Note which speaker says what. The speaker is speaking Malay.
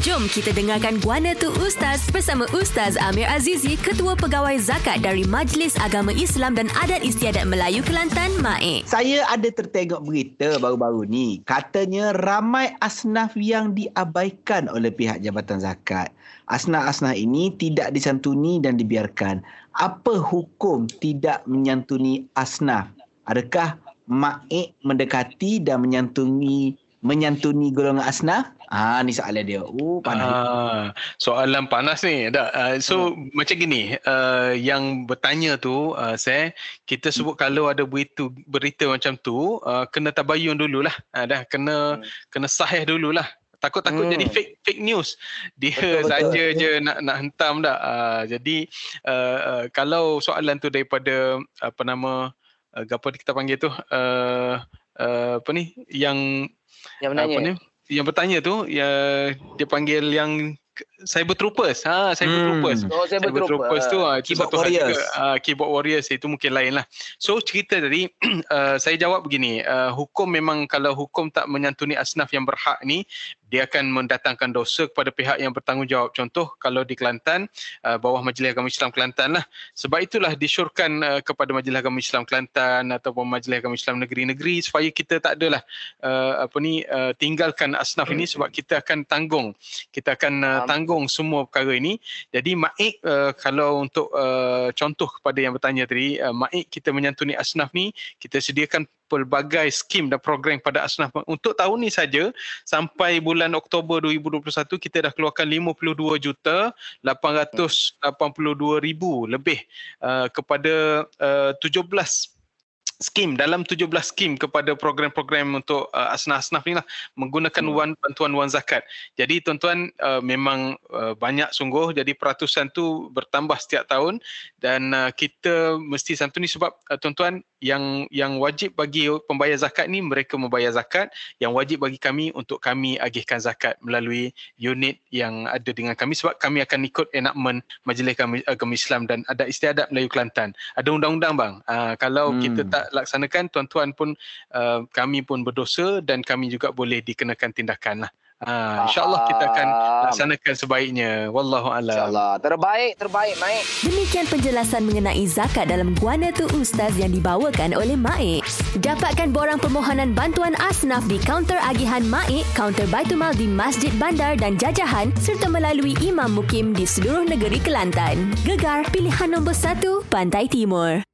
Speaker 1: Jom kita dengarkan Guana Tu Ustaz bersama Ustaz Amir Azizi, Ketua Pegawai Zakat dari Majlis Agama Islam dan Adat Istiadat Melayu Kelantan, MAIK.
Speaker 2: Saya ada tertengok berita baru-baru ni. Katanya ramai asnaf yang diabaikan oleh pihak Jabatan Zakat. Asnaf-asnaf ini tidak disantuni dan dibiarkan. Apa hukum tidak menyantuni asnaf? Adakah MAIK mendekati dan menyantuni menyantuni golongan asnaf? Ah ni soalan dia. Oh panas.
Speaker 3: Ah, soalan panas ni. Tak. Uh, so hmm. macam gini, uh, yang bertanya tu uh, saya kita sebut hmm. kalau ada berita berita macam tu uh, kena tabayun dululah. Uh, dah kena hmm. kena sahih dululah. Takut-takut hmm. jadi fake fake news. Dia saja je nak nak hentam dah. Uh, jadi uh, uh, kalau soalan tu daripada apa nama uh, apa kita panggil tu uh, uh, apa ni yang
Speaker 4: yang menanya. Apa ni?
Speaker 3: Yang bertanya tu ya dia panggil yang cyber troopers. Ha, cyber hmm. troopers.
Speaker 4: Oh, cyber, cyber troopers
Speaker 3: tu ha, keyboard warriors. Juga, ha, keyboard warriors itu mungkin lain lah. So cerita tadi uh, saya jawab begini, uh, hukum memang kalau hukum tak menyantuni asnaf yang berhak ni dia akan mendatangkan dosa kepada pihak yang bertanggungjawab. Contoh kalau di Kelantan, uh, bawah Majlis Agama Islam Kelantan lah. Sebab itulah disyorkan uh, kepada Majlis Agama Islam Kelantan ataupun Majlis Agama Islam negeri-negeri supaya kita tak adalah uh, apa ni uh, tinggalkan asnaf ini sebab kita akan tanggung. Kita akan uh, tanggung semua perkara ini. Jadi maik uh, kalau untuk uh, contoh kepada yang bertanya tadi, uh, maik kita menyantuni asnaf ni, kita sediakan pelbagai skim dan program pada asnaf untuk tahun ni saja sampai bulan Oktober 2021 kita dah keluarkan 52 juta 882 ribu lebih uh, kepada uh, 17 skim dalam 17 skim kepada program-program untuk uh, asnaf-asnaf ni lah menggunakan hmm. wan bantuan wan zakat. Jadi tuan-tuan uh, memang uh, banyak sungguh jadi peratusan tu bertambah setiap tahun dan uh, kita mesti santuni sebab uh, tuan-tuan yang yang wajib bagi pembayar zakat ni mereka membayar zakat yang wajib bagi kami untuk kami agihkan zakat melalui unit yang ada dengan kami sebab kami akan ikut enakmen Majlis Agama Islam dan Adat Istiadat Melayu Kelantan. Ada undang-undang bang. Uh, kalau hmm. kita tak laksanakan tuan-tuan pun uh, kami pun berdosa dan kami juga boleh dikenakan tindakan lah. Ha, InsyaAllah kita akan laksanakan sebaiknya. Wallahu a'lam.
Speaker 4: InsyaAllah. Terbaik, terbaik, Maik.
Speaker 1: Demikian penjelasan mengenai zakat dalam Guana Tu Ustaz yang dibawakan oleh Maik. Dapatkan borang permohonan bantuan asnaf di kaunter agihan Maik, kaunter Baitumal di Masjid Bandar dan Jajahan serta melalui Imam Mukim di seluruh negeri Kelantan. Gegar pilihan nombor satu Pantai Timur.